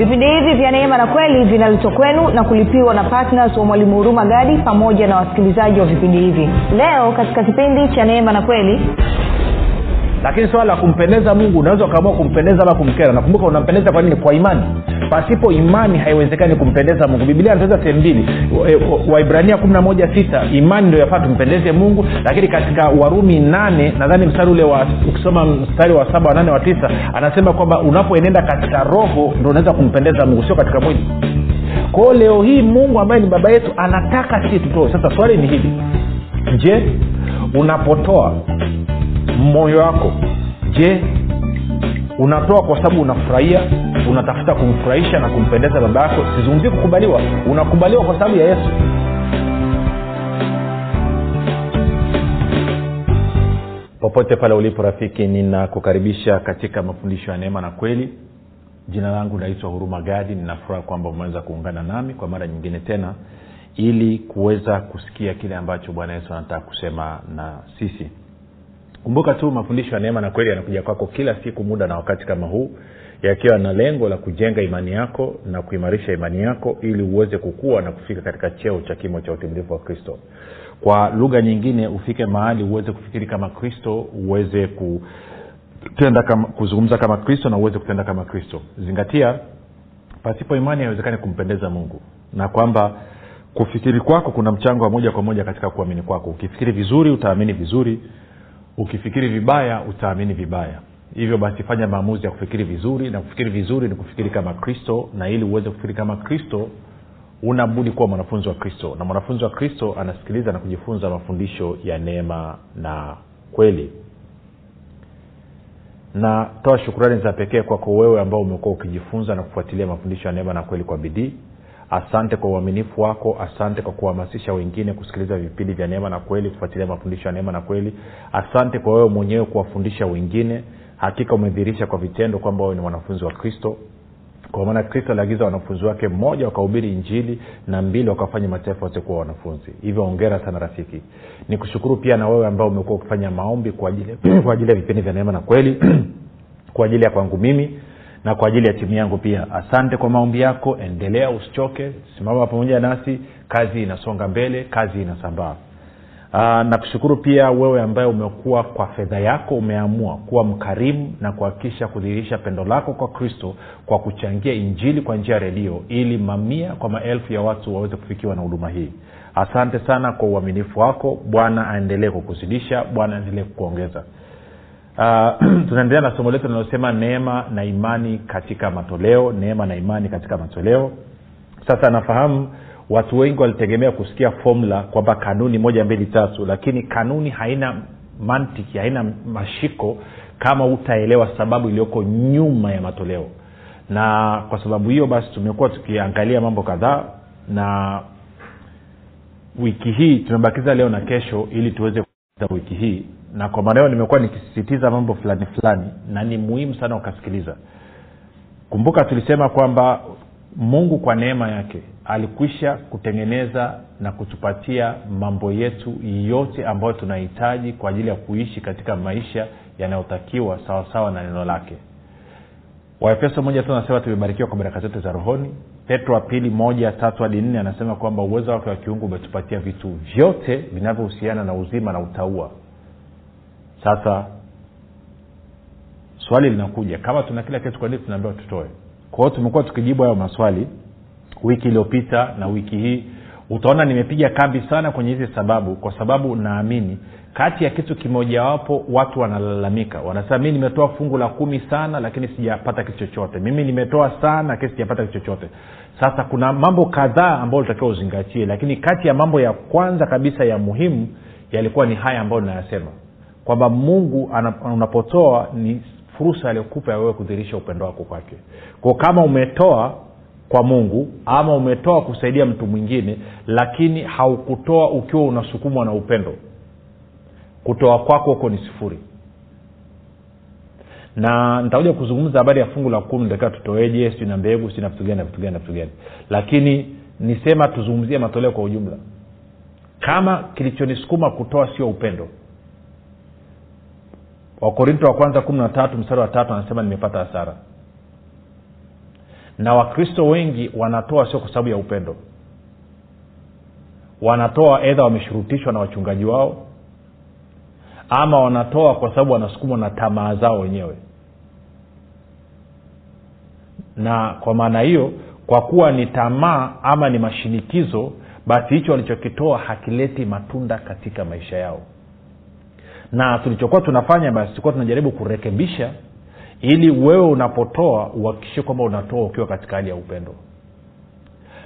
vipindi hivi vya neema na kweli vinaletwa kwenu na kulipiwa na ptns wa mwalimu huruma gadi pamoja na wasikilizaji wa vipindi hivi. Leo katika kipindi cha neema na kweli. Lakini swala la kumpendeza mungu unaweza ukaamua kumpendeza ama kumkera. Nakumbuka unampendeza kwa nini? Kwa imani pasipo imani haiwezekani kumpendeza mungu. Bibilia anateza sehemu mbili. Waibrania kumi na moja sita imani ndio yafaa tumpendeze mungu lakini katika warumi nane nadhani mstari ule wa ukisoma mstari wa saba wa nane wa tisa anasema kwamba unapoenenda katika roho ndo unaweza kumpendeza mungu sio katika mwili. Kwao leo hii mungu ambaye ni baba yetu anataka sisi tutoe. Sasa swali ni hili. Je unapotoa moyo wako je unatoa kwa sababu unafurahia unatafuta kumfurahisha na kumpendeza baba yako sizungumzie kukubaliwa. Unakubaliwa kwa sababu ya yesu. Popote pale ulipo rafiki ninakukaribisha katika mafundisho ya neema na kweli. Jina langu naitwa huruma gadi ninafuraha kwamba umeweza kuungana nami kwa mara nyingine tena ili kuweza kusikia kile ambacho bwana yesu anataka kusema na sisi. Kumbuka tu mafundisho ya neema na kweli yanakuja kwako kila siku muda na wakati kama huu yakiwa na lengo la kujenga imani yako na kuimarisha imani yako ili uweze kukua na kufika katika cheo cha kimo cha utimilifu wa kristo. Kwa lugha nyingine ufike mahali uweze kufikiri kama kristo uweze kutenda kama, kuzungumza kama kristo na uweze kutenda kama kristo. Zingatia pasipo imani haiwezekani kumpendeza mungu. Na kwamba kufikiri kwako kuna mchango wa moja kwa moja katika kuamini kwako. Ukifikiri vizuri utaamini vizuri. Ukifikiri vibaya utaamini vibaya hivyo basi fanya maamuzi ya kufikiri vizuri na kufikiri vizuri ni kufikiri kama kristo na ili uweze kufikiri kama kristo unabudi kuwa mwanafunzi wa kristo. Na mwanafunzi wa kristo anasikiliza na kujifunza mafundisho ya neema na kweli. Natoa shukurani za pekee kwako wewe ambao umekuwa ukijifunza na kufuatilia mafundisho ya neema na kweli kwa bidii. Asante kwa uaminifu wako asante kwa kuhamasisha wengine kusikiliza vipindi vya neema na kweli kufuatilia mafundisho ya neema na kweli. Asante kwa wewe mwenyewe kuwafundisha wengine hakika umedhirisha kwa vitendo kwamba wewe ni mwanafunzi wa kristo. Kwa maana kristo aliagiza wanafunzi wake mmoja wakahubiri injili na mbili wakafanya mataifa wote kuwa wanafunzi. Hivyo ongera sana rafiki. Ni kushukuru pia na wewe ambao umekuwa ukifanya maombi kwa ajili ya vipindi vya neema na kweli kwa ajili ya kwangu mimi na kwa ajili ya timu yangu pia. Asante kwa maombi yako. Endelea usichoke. Simama pamoja nasi. Kazi inasonga mbele kazi inasambaa nakushukuru pia wewe ambaye umekuwa kwa fedha yako umeamua kuwa mkarimu na kuhakikisha kudhihirisha pendo lako kwa kristo kwa kuchangia injili kwa njia ya redio ili mamia kwa maelfu ya watu waweze kufikiwa na huduma hii. Asante sana kwa uaminifu wako. Bwana aendelee kukuzidisha bwana aendelee kukuongeza. Uh, tunaendelea na somo letu linalosema neema na imani katika matoleo neema na imani katika matoleo. Sasa nafahamu watu wengi walitegemea kusikia fomula kwamba kanuni moja mbili tatu lakini kanuni haina mantiki haina mashiko kama utaelewa sababu iliyoko nyuma ya matoleo. Na kwa sababu hiyo basi tumekuwa tukiangalia mambo kadhaa na wiki hii tumebakiza leo na kesho ili tuweze wiki hii. Na kwa hiyo nimekuwa nikisisitiza mambo fulani fulani na ni muhimu sana ukasikiliza. Kumbuka tulisema kwamba mungu kwa neema yake alikwisha kutengeneza na kutupatia mambo yetu yote ambayo tunahitaji kwa ajili ya kuishi katika maisha yanayotakiwa sawasawa na neno lake. Waefeso moja tu anasema tumebarikiwa kwa baraka zote za rohoni. Petro wa pili moja tatu hadi nne anasema kwamba uwezo wake wa kiungu umetupatia vitu vyote vinavyohusiana na uzima na utaua sasa swali linakuja kama tuna kila kitu kwa nini tunaambiwa tutoe kwa hiyo tumekuwa tukijibu hayo maswali wiki iliyopita na wiki hii. Utaona nimepiga kambi sana kwenye hizi sababu kwa sababu naamini kati ya kitu kimojawapo watu wanalalamika. Wanasema mi nimetoa fungu la kumi sana lakini sijapata kitu chochote. Mimi nimetoa sana lakini sijapata kitu chochote. Sasa kuna mambo kadhaa ambayo litakiwa uzingatie lakini kati ya mambo ya kwanza kabisa ya muhimu yalikuwa ni haya ambayo nayasema kwamba mungu unapotoa ni fursa aliyokupa ya wewe kudhirisha upendo wako kwake. Kwao kama umetoa kwa mungu ama umetoa kusaidia mtu mwingine lakini haukutoa ukiwa unasukumwa na upendo kutoa kwako huko ni sifuri. Na nitakuja kuzungumza habari ya fungu la kumi takiwa tutoeje si na mbegu si na vitu na vitu na vitu lakini nisema tuzungumzie matoleo kwa ujumla. Kama kilichonisukuma kutoa sio upendo wakorinto wa kwanza kumi na tatu mstari wa tatu anasema nimepata hasara. Na wakristo wengi wanatoa sio kwa sababu ya upendo. Wanatoa edha wameshurutishwa na wachungaji wao ama wanatoa kwa sababu wanasukumwa na tamaa zao wenyewe. Na kwa maana hiyo kwa kuwa ni tamaa ama ni mashinikizo basi hicho walichokitoa hakileti matunda katika maisha yao na tulichokuwa tunafanya basi tulikuwa tunajaribu kurekebisha ili wewe unapotoa uhakikishe kwamba unatoa ukiwa katika hali ya upendo.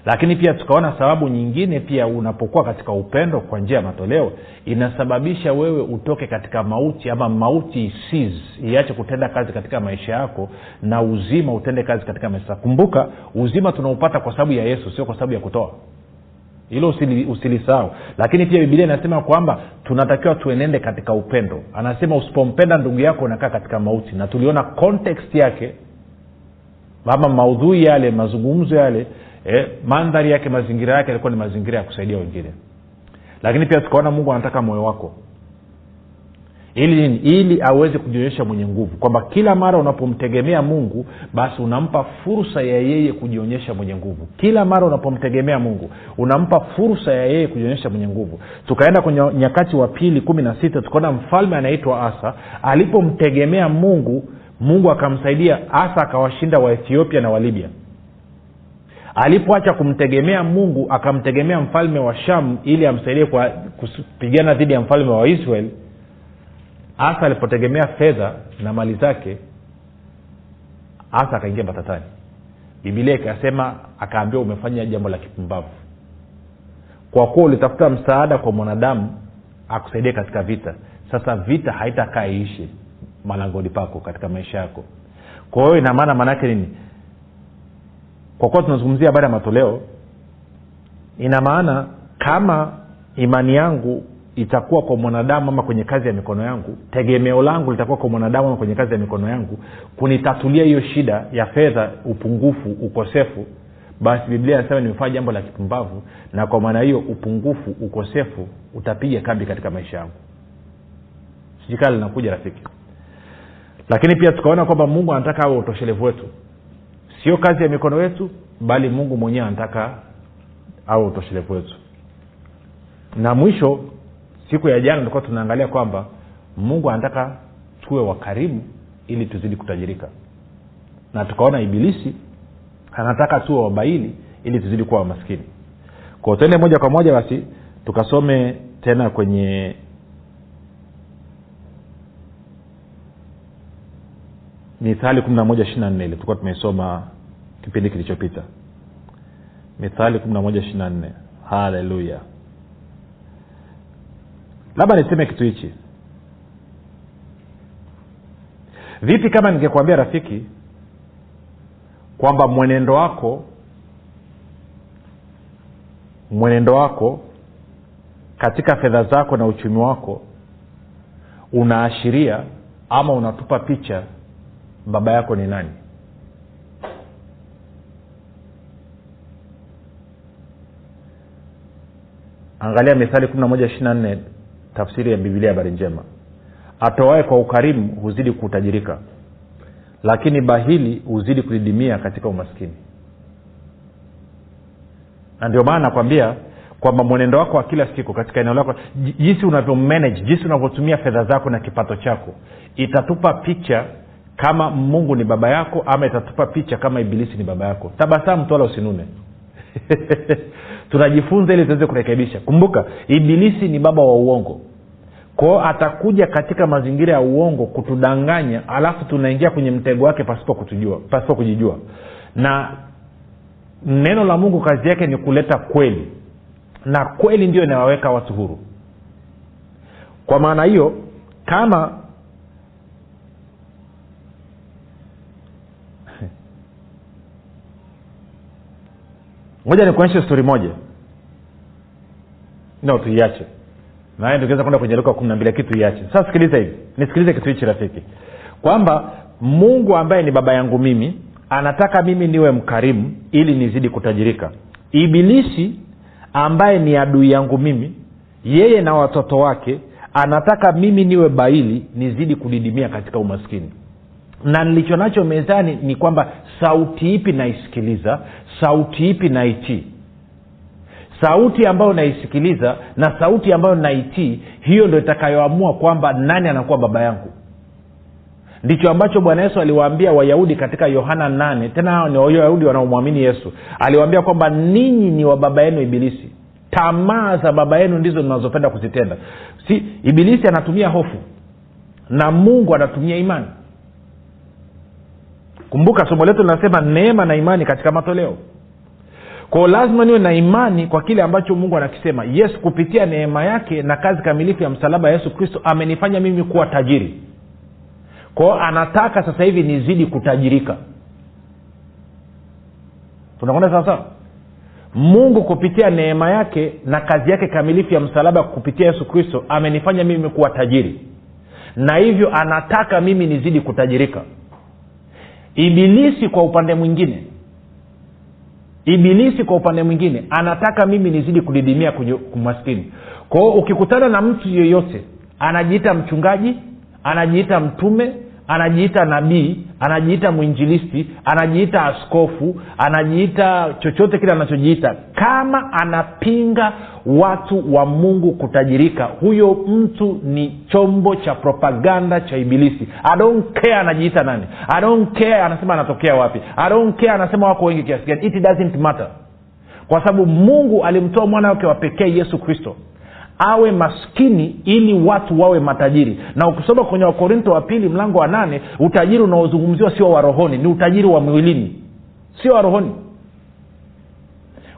Lakini pia tukaona sababu nyingine pia unapokuwa katika upendo kwa njia ya matoleo inasababisha wewe utoke katika mauti ama mauti isiz iache kutenda kazi katika maisha yako na uzima utende kazi katika maisha kumbuka uzima tunaupata kwa sababu ya yesu sio kwa sababu ya kutoa hilo usili, usilisahau. Lakini pia bibilia inasema kwamba tunatakiwa tuenende katika upendo. Anasema usipompenda ndugu yako unakaa katika mauti. Na tuliona context yake ama maudhui yale mazungumzo yale eh, mandhari yake mazingira yake yalikuwa ni mazingira ya kusaidia wengine. Lakini pia tukaona mungu anataka moyo wako ili nini ili aweze kujionyesha mwenye nguvu. Kwamba kila mara unapomtegemea mungu basi unampa fursa ya yeye kujionyesha mwenye nguvu. Kila mara unapomtegemea mungu unampa fursa ya yeye kujionyesha mwenye nguvu. Tukaenda kwenye nyakati wa pili kumi na sita tukaona mfalme anaitwa asa. Alipomtegemea mungu mungu akamsaidia asa akawashinda waethiopia na walibia alipoacha kumtegemea mungu akamtegemea mfalme wa sham ili amsaidie kupigana dhidi ya mfalme wa israel hasa alipotegemea fedha na mali zake hasa akaingia matatani. Bibilia ikasema akaambiwa umefanya jambo la kipumbavu. Kwa kuwa ulitafuta msaada kwa mwanadamu akusaidia katika vita. Sasa vita haitakaa iishi malangoni pako katika maisha yako. Kwa hiyo ina maana maanaake nini? Kwa kuwa tunazungumzia habari ya matoleo ina maana kama imani yangu itakuwa kwa mwanadamu ama kwenye kazi ya mikono yangu tegemeo langu litakuwa kwa mwanadamu ama kwenye kazi ya mikono yangu kunitatulia hiyo shida ya fedha upungufu ukosefu. Basi biblia anasema nimefanya jambo la kipumbavu na kwa maana hiyo upungufu ukosefu utapiga kambi katika maisha yangu. Sijikaa linakuja rafiki. Lakini pia tukaona kwamba mungu anataka awe utoshelevu wetu. Sio kazi ya mikono yetu bali mungu mwenyewe anataka awe utoshelevu wetu. Na mwisho siku ya jana tulikuwa tunaangalia kwamba mungu anataka tuwe wakarimu ili tuzidi kutajirika. Na tukaona ibilisi anataka tuwe wabaili ili tuzidi kuwa wamaskini. Kwa tuende moja kwa moja basi tukasome tena kwenye mithali kumi na moja ishirina nne ile tulikuwa tumeisoma kipindi kilichopita. Mithali kumi na moja ishirina nne. Haleluya labda niseme kitu hichi. Vipi kama ningekwambia rafiki kwamba mwenendo wako mwenendo wako katika fedha zako na uchumi wako unaashiria ama unatupa picha baba yako ni nani? Angalia mithali kumi na moja ishiri na nne tafsiri ya bibilia habari njema. Atoae kwa ukarimu huzidi kutajirika lakini bahili huzidi kudidimia katika umaskini. Na ndio maana nakwambia kwamba mwenendo wako wa kila siku katika eneo lako jinsi unavyomanage jinsi unavyotumia fedha zako na kipato chako itatupa picha kama mungu ni baba yako ama itatupa picha kama ibilisi ni baba yako. Tabasamu twala usinune tunajifunza ili tuweze kurekebisha. Kumbuka ibilisi ni baba wa uongo. Kwao atakuja katika mazingira ya uongo kutudanganya alafu tunaingia kwenye mtego wake pasipo kutujua pasipo kujijua. Na neno la mungu kazi yake ni kuleta kweli. Na kweli ndio inawaweka watu huru. Kwa maana hiyo kama moja nikuonyeshe stori moja. No tuiache. Naye tukiweza kwenda kwenye luka kumi na mbili lakini tuiache. Sasa sikiliza hivi. Nisikilize kitu hichi rafiki. Kwamba mungu ambaye ni baba yangu mimi anataka mimi niwe mkarimu ili nizidi kutajirika. Ibilisi ambaye ni adui yangu mimi yeye na watoto wake anataka mimi niwe baili nizidi kudidimia katika umaskini na nilicho nacho mezani ni kwamba sauti ipi naisikiliza sauti ipi naitii? Sauti ambayo naisikiliza na sauti ambayo naitii hiyo ndo itakayoamua kwamba nani anakuwa baba yangu. Ndicho ambacho bwana yesu aliwaambia wayahudi katika yohana 8 tena hao ni wayahudi wanaomwamini yesu. Aliwaambia kwamba ninyi ni wa baba yenu ibilisi. Tamaa za baba yenu ndizo mnazopenda kuzitenda. Si ibilisi anatumia hofu na mungu anatumia imani kumbuka somo letu linasema neema na imani katika matoleo. Kwao lazima niwe na imani kwa kile ambacho mungu anakisema. Yesu kupitia neema yake na kazi kamilifu ya msalaba yesu kristo amenifanya mimi kuwa tajiri. Kwao anataka sasa hivi nizidi kutajirika. Tunakwenda sawasawa mungu kupitia neema yake na kazi yake kamilifu ya msalaba kupitia yesu kristo amenifanya mimi kuwa tajiri. Na hivyo anataka mimi nizidi kutajirika ibilisi kwa upande mwingine. Ibilisi kwa upande mwingine anataka mimi nizidi kudidimia kumaskini. Kwao ukikutana na mtu yeyote anajiita mchungaji anajiita mtume anajiita nabii anajiita mwinjilisti anajiita askofu anajiita chochote kile anachojiita. Kama anapinga watu wa mungu kutajirika huyo mtu ni chombo cha propaganda cha ibilisi. I anajiita nani. I anasema anatokea wapi. I anasema wako wengi kiasi gani. It doesn't matter. Kwa sababu mungu alimtoa mwana wake wa pekee yesu kristo awe maskini ili watu wawe matajiri. Na ukisoma kwenye wakorinto wa pili mlango wa nane utajiri unaozungumziwa sio wa rohoni ni utajiri wa mwilini. Sio wa rohoni.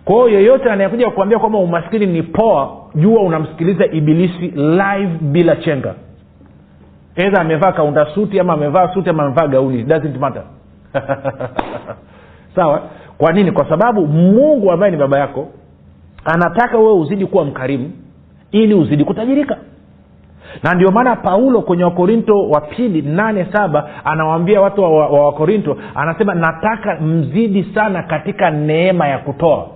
Kwa hiyo yeyote anayekuja kuambia kwamba umaskini ni poa jua unamsikiliza ibilisi live bila chenga. Edha amevaa kaunda suti ama amevaa suti ama amevaa gauni doesn't matter. Sawa? Kwa nini? Kwa sababu mungu ambaye ni baba yako anataka wewe uzidi kuwa mkarimu ili uzidi kutajirika. Na ndio maana paulo kwenye wakorinto wa pili nane saba anawaambia watu wa, wa wakorinto anasema nataka mzidi sana katika neema ya kutoa.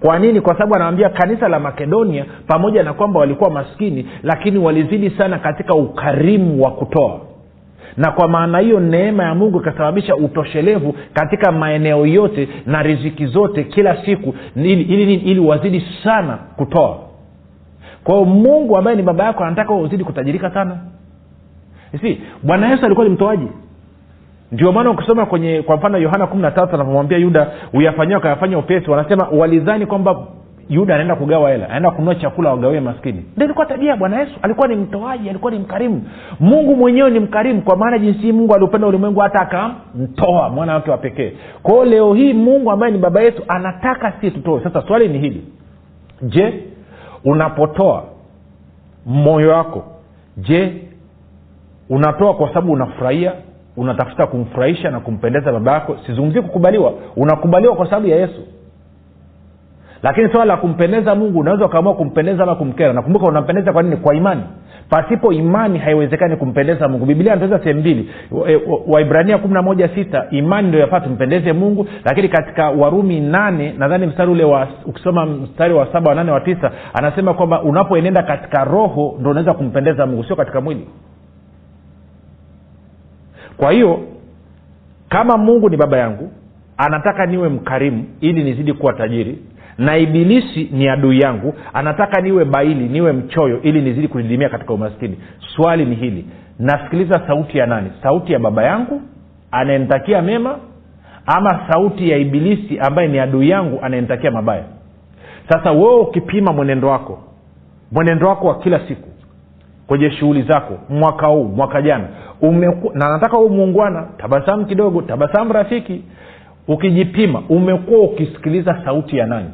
Kwa nini? Kwa sababu anawambia kanisa la makedonia pamoja na kwamba walikuwa maskini lakini walizidi sana katika ukarimu wa kutoa. Na kwa maana hiyo neema ya mungu ikasababisha utoshelevu katika maeneo yote na riziki zote kila siku ili, ili, ili wazidi sana kutoa kwao mungu ambaye ni baba yako anataka uzidi kutajirika sana. Si bwana yesu alikuwa ni mtoaji. Ndio maana ukisoma kwenye kwa mfano yohana kumi na tatu anapomwambia yuda uyafanyia ukayafanya upesi. Wanasema walidhani kwamba yuda anaenda kugawa hela anaenda kununua chakula wagawie maskini. Ndio ilikuwa tabia ya bwana yesu. Alikuwa ni mtoaji alikuwa ni mkarimu. Mungu mwenyewe ni mkarimu kwa maana jinsi mungu aliupenda ulimwengu hata akamtoa mwana wake wa pekee. Kwao leo hii mungu ambaye ni baba yetu anataka si tutoe. Sasa swali ni hili. Je unapotoa moyo wako je unatoa kwa sababu unafurahia unatafuta kumfurahisha na kumpendeza baba yako? Sizungumzie kukubaliwa. Unakubaliwa kwa sababu ya yesu. Lakini swala la kumpendeza mungu unaweza ukaamua kumpendeza ama kumkera. Nakumbuka unampendeza kwa nini? Kwa imani pasipo imani haiwezekani kumpendeza mungu. Biblia anatueza sehemu mbili. Waibrania kumi na moja sita imani ndio yafaa tumpendeze mungu lakini katika warumi nane nadhani mstari ule wa ukisoma mstari wa saba wa nane wa tisa anasema kwamba unapoenenda katika roho ndo unaweza kumpendeza mungu sio katika mwili. Kwa hiyo kama mungu ni baba yangu anataka niwe mkarimu ili nizidi kuwa tajiri na ibilisi ni adui yangu. Anataka niwe baili niwe mchoyo ili nizidi kudidimia katika umaskini. Swali ni hili. Nasikiliza sauti ya nani? Sauti ya baba yangu anayenitakia mema ama sauti ya ibilisi ambaye ni adui yangu anayenitakia mabaya? Sasa wewe ukipima mwenendo wako mwenendo wako wa kila siku kwenye shughuli zako mwaka huu mwaka jana umeku, na nataka huu muungwana tabasamu kidogo tabasamu rafiki. Ukijipima umekuwa ukisikiliza sauti ya nani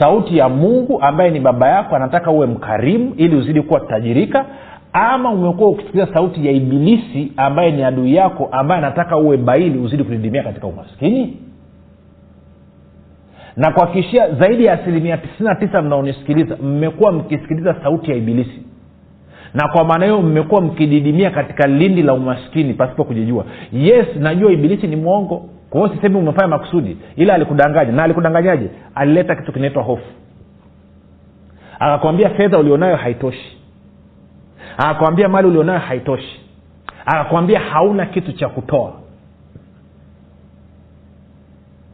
sauti ya mungu ambaye ni baba yako anataka uwe mkarimu ili uzidi kuwa tajirika ama umekuwa ukisikiliza sauti ya ibilisi ambaye ni adui yako ambaye anataka uwe baili uzidi kudidimia katika umaskini? Na kuhakikishia zaidi ya asilimia 99 mnaonisikiliza mmekuwa mkisikiliza sauti ya ibilisi. Na kwa maana hiyo mmekuwa mkididimia katika lindi la umaskini pasipo kujijua. Yes najua ibilisi ni mwongo kwa hiyo sisemi umefanya makusudi ila alikudanganya na alikudanganyaje? Alileta kitu kinaitwa hofu. Akakwambia fedha ulionayo haitoshi. Akakwambia mali ulionayo haitoshi. Akakwambia hauna kitu cha kutoa.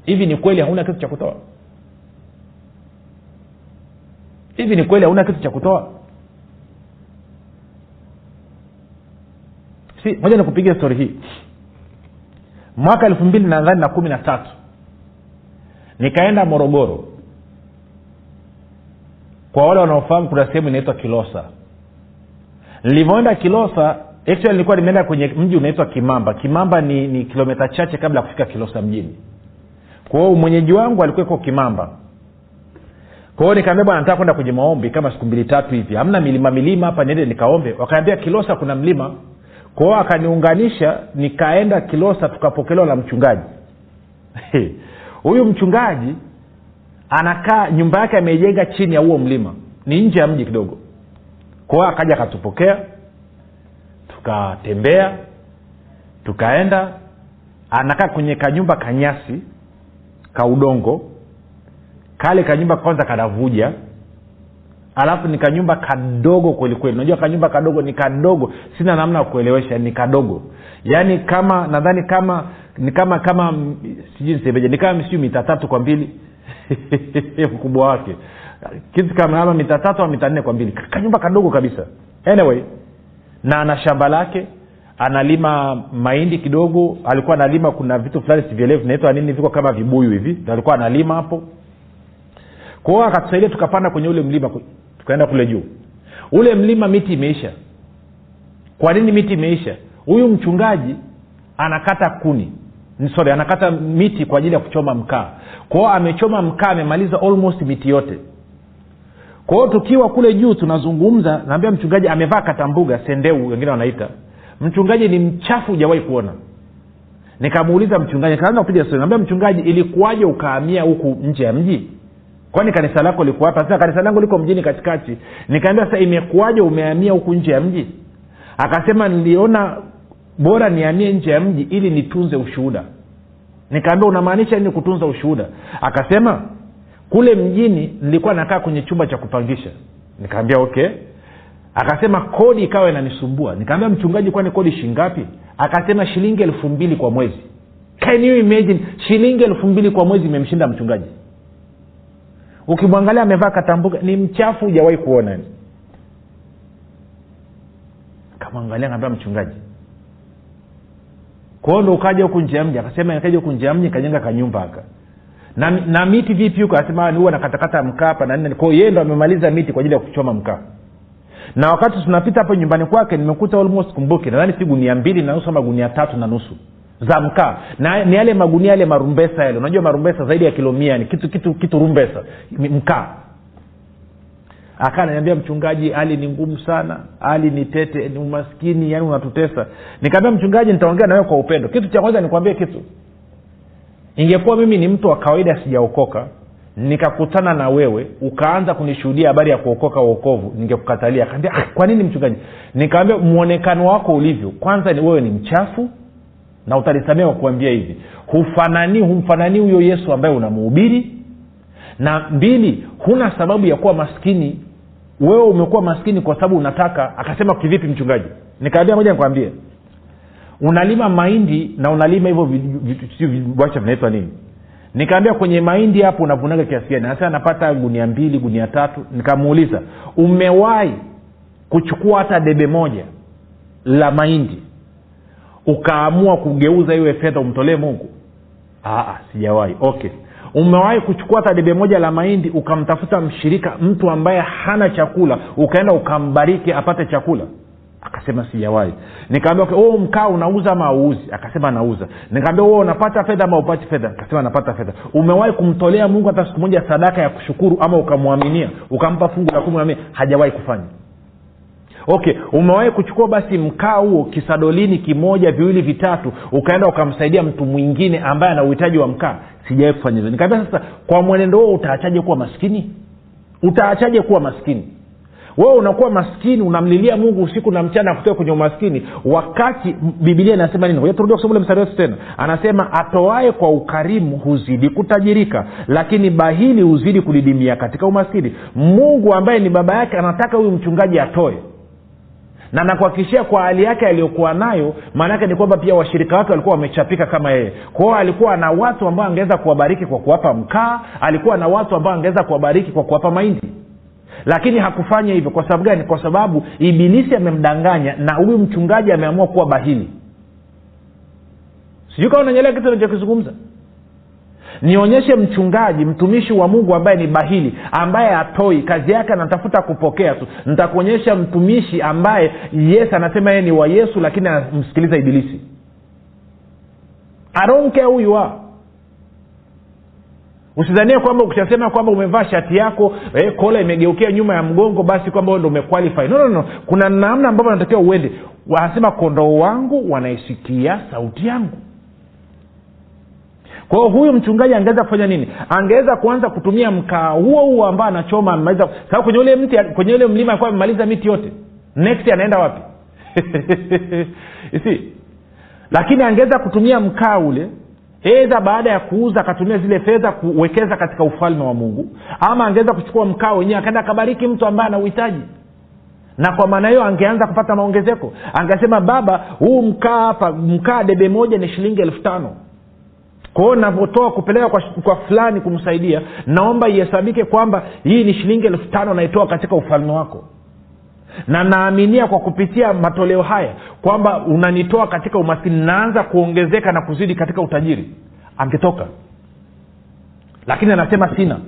Hivi ni kweli hauna kitu cha kutoa? Hivi ni kweli hauna kitu cha kutoa? Si moja nikupigia stori hii mwaka elfu mbili nadhani na kumi na tatu. Nikaenda morogoro. Kwa wale wanaofahamu kuna sehemu inaitwa kilosa. Nilivyoenda kilosa actually nilikuwa nimeenda kwenye mji unaitwa kimamba. Kimamba ni, ni kilomita chache kabla ya kufika kilosa mjini. Kwao mwenyeji wangu alikuwa iko kimamba. Kwao nikaambia bwana nataka kwenda kwenye maombi kama siku mbili tatu hivi. Hamna milima milima hapa niende nikaombe. Wakaambia kilosa kuna mlima kwa hiyo akaniunganisha nikaenda kilosa tukapokelewa na mchungaji. Huyu mchungaji anakaa nyumba yake ameijenga chini ya huo mlima. Ni nje ya mji kidogo. Kwao akaja akatupokea tukatembea tukaenda anakaa kwenye kanyumba kanyasi ka udongo. Kale kanyumba kwanza kanavuja alafu ni kanyumba kadogo kwelikweli unajua kanyumba kadogo ni kadogo. Sina namna ya kuelewesha ni kadogo. Yaani kama nadhani kama ni kama kama sijui ni kama siu mita tatu kwa mbili. Ukubwa wake. Kitu kama ama mita tatu au mita nne kwa mbili. Kanyumba kadogo kabisa. Anyway na ana shamba lake analima mahindi kidogo. Alikuwa analima kuna vitu fulani sivielevu vinaitwa nini viko kama vibuyu hivi. Alikuwa analima hapo. Kwa hiyo akatusaidia tukapanda kwenye ule mlima tukaenda kule juu. Ule mlima miti imeisha. Kwa nini miti imeisha? Huyu mchungaji anakata kuni. Sorry anakata miti kwa ajili ya kuchoma mkaa. Kwao amechoma mkaa amemaliza almost miti yote. Kwao tukiwa kule juu tunazungumza naambia mchungaji amevaa katambuga sendeu wengine wanaita. Mchungaji ni mchafu hujawahi kuona. Nikamuuliza mchungaji kaanza kupiga naambia mchungaji ilikuwaje ukahamia huku nje ya mji kwani kanisa lako liko hapa sasa kanisa langu liko mjini katikati. Nikaambia sasa imekuwaje umehamia huku nje ya mji? Akasema niliona bora nihamie nje ya mji ili nitunze ushuhuda. Nikaambia unamaanisha nini kutunza ushuhuda? Akasema kule mjini nilikuwa nakaa kwenye chumba cha kupangisha. Nikaambia okay. Akasema kodi ikawa inanisumbua. Nikaambia mchungaji kwani kodi shingapi? Akasema shilingi elfu mbili kwa mwezi. Can you imagine? Shilingi elfu mbili kwa mwezi imemshinda mchungaji ukimwangalia amevaa katambuka ni mchafu hujawahi kuona. Kamwangalia kaambia mchungaji. Kwao ndo ukaja huku nje ya mji akasema kaja huku nje ya mji kajenga kanyumba aka na, na miti vipi huko? Akasema huwa nakatakata mkaa hapa na nini. Kwao yeye ndo amemaliza miti kwa ajili ya kuchoma mkaa. Na wakati tunapita hapo nyumbani kwake nimekuta almost kumbuki nadhani si gunia mbili na nusu ama gunia tatu na nusu za mkaa. Na ni yale magunia yale marumbesa yale. Unajua marumbesa zaidi ya kilo mia ni kitu kitu kitu rumbesa. Mkaa. Akaa ananiambia mchungaji hali ni ngumu sana. Hali ni tete ni umaskini yani unatutesa. Nikaambia mchungaji nitaongea nawewe kwa upendo. Kitu cha kwanza nikwambie kitu. Ingekuwa mimi ni mtu wa kawaida sijaokoka nikakutana na wewe ukaanza kunishuhudia habari ya kuokoka uokovu ningekukatalia. Ah, kwa nini mchungaji? Nikaambia mwonekano wako ulivyo kwanza ni wewe ni mchafu na utanisamia kuambia hivi. Hufanani humfananii huyo yesu ambaye unamuhubiri? Na mbili huna sababu ya kuwa maskini. Wewe umekuwa maskini kwa sababu unataka. Akasema kivipi mchungaji? Nikaambia moja nikwambie. Unalima mahindi na unalima hivyo viwacha vinaitwa nini? Nikaambia kwenye mahindi hapo unavunaga kiasi gani? Hasa napata gunia mbili gunia tatu. Nikamuuliza umewahi kuchukua hata debe moja la mahindi ukaamua kugeuza iwe fedha umtolee mungu? Sijawahi. Okay. Umewahi kuchukua hata moja la mahindi ukamtafuta mshirika mtu ambaye hana chakula ukaenda ukambariki apate chakula? Akasema sijawahi. Nikaambia okay, mkaa unauza ama auuzi akasema nauza. Nikaambia unapata fedha ama upati fedha? Akasema napata fedha. Umewahi kumtolea mungu hata siku moja sadaka ya kushukuru ama ukamwaminia? Ukampa fungu la kumi hajawahi kufanya okay umewahi kuchukua basi mkaa huo kisadolini kimoja viwili vitatu ukaenda ukamsaidia mtu mwingine ambaye ana uhitaji wa mkaa? Sijawai kufanya hivyo. Nikaambia sasa kwa mwenendo huo utaachaje kuwa maskini? Utaachaje kuwa maskini? Wewe unakuwa maskini unamlilia mungu usiku na mchana kutoka kwenye umaskini. Wakati bibilia inasema nini? Turudia kusoma ule mstari wetu tena. Anasema atoae kwa ukarimu huzidi kutajirika lakini bahili huzidi kudidimia katika umaskini. Mungu ambaye ni baba yake anataka huyu mchungaji atoe na nakuhakikishia kwa hali yake aliyokuwa nayo maanaake ni kwamba pia washirika wake walikuwa wamechapika kama yeye. Kwao alikuwa na watu ambao angeweza kuwabariki kwa kuwapa mkaa alikuwa na watu ambao angeweza kuwabariki kwa kuwapa mahindi. Lakini hakufanya hivyo. Kwa sababu gani? Kwa sababu ibilisi amemdanganya na huyu mchungaji ameamua kuwa bahili. Sijui kama unanyelea kitu nachokizungumza nionyeshe mchungaji mtumishi wa mungu ambaye ni bahili ambaye atoi kazi yake anatafuta kupokea tu. Nitakuonyesha mtumishi ambaye yes anasema yeye ni wa yesu lakini anamsikiliza ibilisi. Aronke huyu a usidhanie kwamba ukishasema kwamba umevaa shati yako eh, kola imegeukia nyuma ya mgongo basi kwamba ndo umequalify. No, no, no. kuna namna ambavyo anatakiwa uende. Wanasema kondoo wangu wanaisikia sauti yangu kwa huyu mchungaji angeweza kufanya nini? Angeweza kuanza kutumia mkaa huo huo ambao anachoma amemaliza sababu kwenye ule mti kwenye ule mlima alikuwa amemaliza miti yote. Next anaenda wapi? Si lakini angeweza kutumia mkaa ule edha baada ya kuuza akatumia zile fedha kuwekeza katika ufalme wa mungu ama angeweza kuchukua mkaa wenyewe akaenda akabariki mtu ambaye ana uhitaji. Na kwa maana hiyo angeanza kupata maongezeko. Angesema baba huu mkaa hapa mkaa debe moja ni shilingi elfu tano kwao navyotoa kupeleka kwa, kwa fulani kumsaidia naomba ihesabike kwamba hii ni shilingi elfu tano naitoa katika ufalme wako. Na naaminia kwa kupitia matoleo haya kwamba unanitoa katika umaskini naanza kuongezeka na kuzidi katika utajiri. Angetoka. Lakini anasema sina.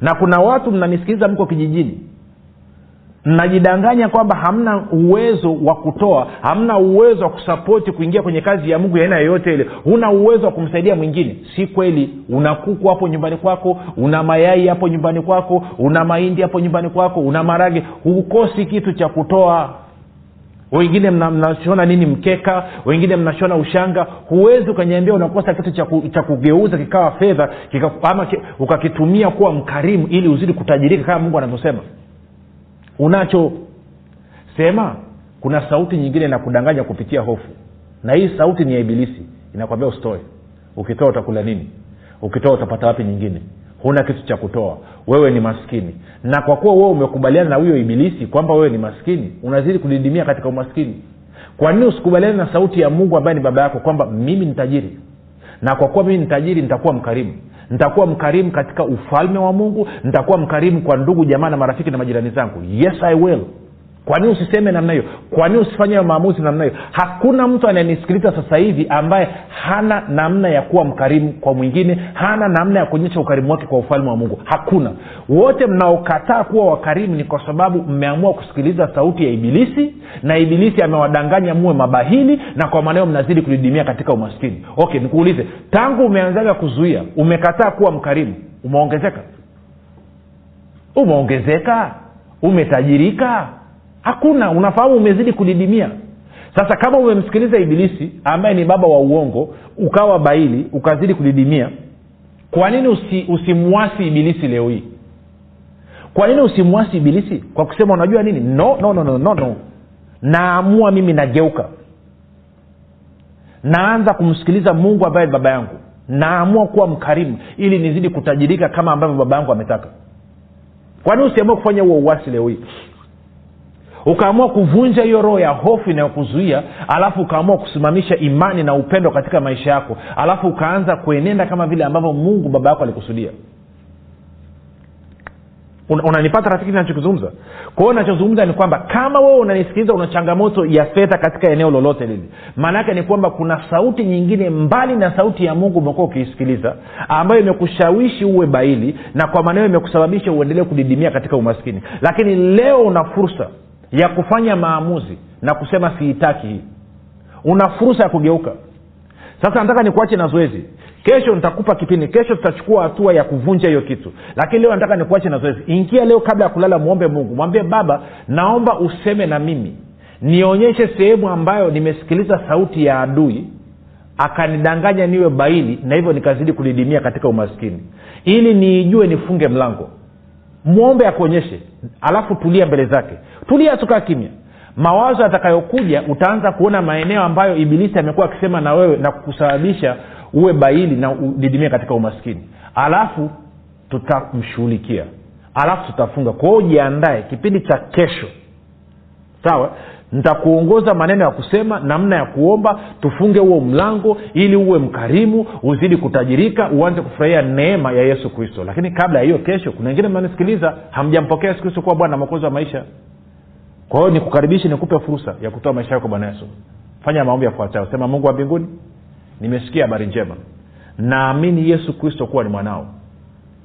Na kuna watu mnanisikiliza mko kijijini mnajidanganya kwamba hamna uwezo wa kutoa hamna uwezo wa kusapoti kuingia kwenye kazi ya mungu aina yoyote ile. Huna uwezo wa kumsaidia mwingine. Si kweli. Una kuku hapo nyumbani kwako una mayai hapo nyumbani kwako una mahindi hapo nyumbani kwako una marage hukosi kitu cha kutoa. Wengine mnashona nini mkeka? Wengine mnashona ushanga. Huwezi ukanyambia unakosa kitu cha, ku, kugeuza kikawa fedha kika, ama ukakitumia kuwa mkarimu ili uzidi kutajirika kama mungu anavyosema unacho sema kuna sauti nyingine inakudanganya kupitia hofu. Na hii sauti ni ya ibilisi inakwambia usitoe. Ukitoa utakula nini? Ukitoa utapata wapi nyingine? Huna kitu cha kutoa. Wewe ni maskini. Na kwa kuwa wewe umekubaliana na huyo ibilisi kwamba wewe ni maskini unazidi kudidimia katika umaskini. Kwa nini usikubaliane na sauti ya mungu ambaye ni baba yako kwamba mimi ni tajiri? Na kwa kuwa mimi ni tajiri nitakuwa mkarimu nitakuwa mkarimu katika ufalme wa mungu nitakuwa mkarimu kwa ndugu jamaa na marafiki na majirani zangu. Yes i will kwa nini usiseme namna hiyo? Kwa nini usifanye maamuzi namna hiyo? Hakuna mtu anayenisikiliza sasa hivi ambaye hana namna ya kuwa mkarimu kwa mwingine hana namna ya kuonyesha ukarimu wake kwa ufalme wa mungu. Hakuna. Wote mnaokataa kuwa wakarimu ni kwa sababu mmeamua kusikiliza sauti ya ibilisi na ibilisi amewadanganya muwe mabahili na kwa maanao mnazidi kudidimia katika umaskini. Okay nikuulize. Tangu umeanzaga kuzuia umekataa kuwa mkarimu umeongezeka? Umeongezeka? Umetajirika hakuna unafahamu umezidi kudidimia. Sasa kama umemsikiliza ibilisi ambaye ni baba wa uongo ukawa baili ukazidi kudidimia kwa nini usi, usimwasi ibilisi leo hii? Kwa nini usimwasi ibilisi? Kwa kusema unajua nini? No no no no no, no. naamua mimi nageuka. Naanza kumsikiliza mungu ambaye ni baba yangu. Naamua kuwa mkarimu ili nizidi kutajirika kama ambavyo baba yangu ametaka. Kwa nini usiamua kufanya huo uwasi leo hii ukaamua kuvunja hiyo roho ya hofu inayokuzuia alafu ukaamua kusimamisha imani na upendo katika maisha yako alafu ukaanza kuenenda kama vile ambavyo mungu baba yako alikusudia. Unanipata rafiki nachokizungumza kwa hiyo nachozungumza ni kwamba kama wewe unanisikiliza una changamoto ya fedha katika eneo lolote lili maana yake ni kwamba kuna sauti nyingine mbali na sauti ya mungu umekuwa ukiisikiliza ambayo imekushawishi uwe baili na kwa maneo imekusababisha uendelee kudidimia katika umaskini. Lakini leo una fursa ya kufanya maamuzi na kusema siitaki hii. Una fursa ya kugeuka. Sasa nataka nikuache na zoezi. Kesho nitakupa kipindi. Kesho tutachukua hatua ya kuvunja hiyo kitu. Lakini leo nataka nikuache na zoezi. Ingia leo kabla ya kulala mwombe mungu. Mwambie baba naomba useme na mimi. Nionyeshe sehemu ambayo nimesikiliza sauti ya adui akanidanganya niwe baili na hivyo nikazidi kudidimia katika umaskini. Ili niijue nifunge mlango mwombe akuonyeshe. Alafu tulia mbele zake. Tulia tukaa kimya. Mawazo yatakayokuja utaanza kuona maeneo ambayo ibilisi amekuwa akisema na wewe na kukusababisha uwe baili na udidimie katika umaskini. Alafu tutamshughulikia. Alafu tutafunga. Kwa hiyo jiandae kipindi cha kesho. Sawa nitakuongoza maneno ya kusema namna ya kuomba tufunge huo mlango ili uwe mkarimu uzidi kutajirika uanze kufurahia neema ya yesu kristo. Lakini kabla ya hiyo kesho kuna wengine mnanisikiliza hamjampokea yesu kristo kuwa bwana na mwokozi wa maisha. Kwa hiyo nikukaribishe nikupe fursa ya kutoa maisha yako bwana yesu. Fanya maombi yafuatayo. Sema mungu wa mbinguni nimesikia habari njema. Naamini yesu kristo kuwa ni mwanao.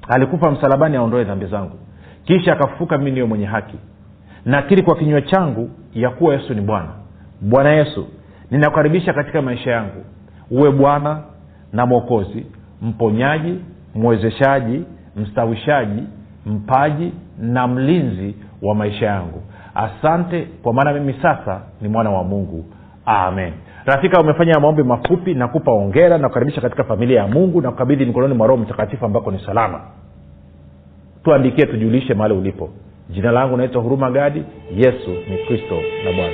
Alikufa msalabani aondoe dhambi zangu. Kisha akafufuka mimi niwe mwenye haki nakiri kwa kinywa changu ya kuwa yesu ni bwana. Bwana yesu ninakukaribisha katika maisha yangu. Uwe bwana na mwokozi mponyaji mwezeshaji mstawishaji mpaji na mlinzi wa maisha yangu. Asante kwa maana mimi sasa ni mwana wa mungu. Amen. Rafika umefanya maombi mafupi nakupa ongera nakukaribisha katika familia ya mungu na kukabidhi mikononi mwa roho mtakatifu ambako ni salama. Tuandikie tujulishe mahali ulipo jina langu naitwa huruma gadi. Yesu ni kristo na bwana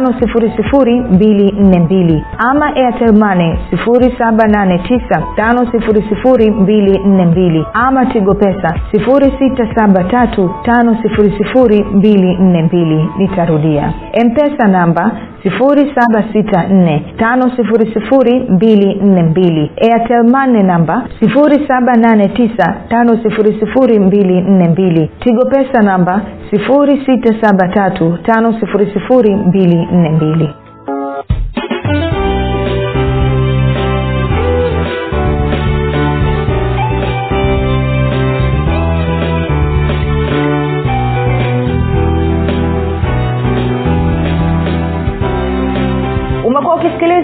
5242 ama airtelmane 7895242 ama tigo pesa 6735242 nitarudia mpesa namba 7645242 airtelmane namba 7895242 tigo pesa namba 6735242 umekuwa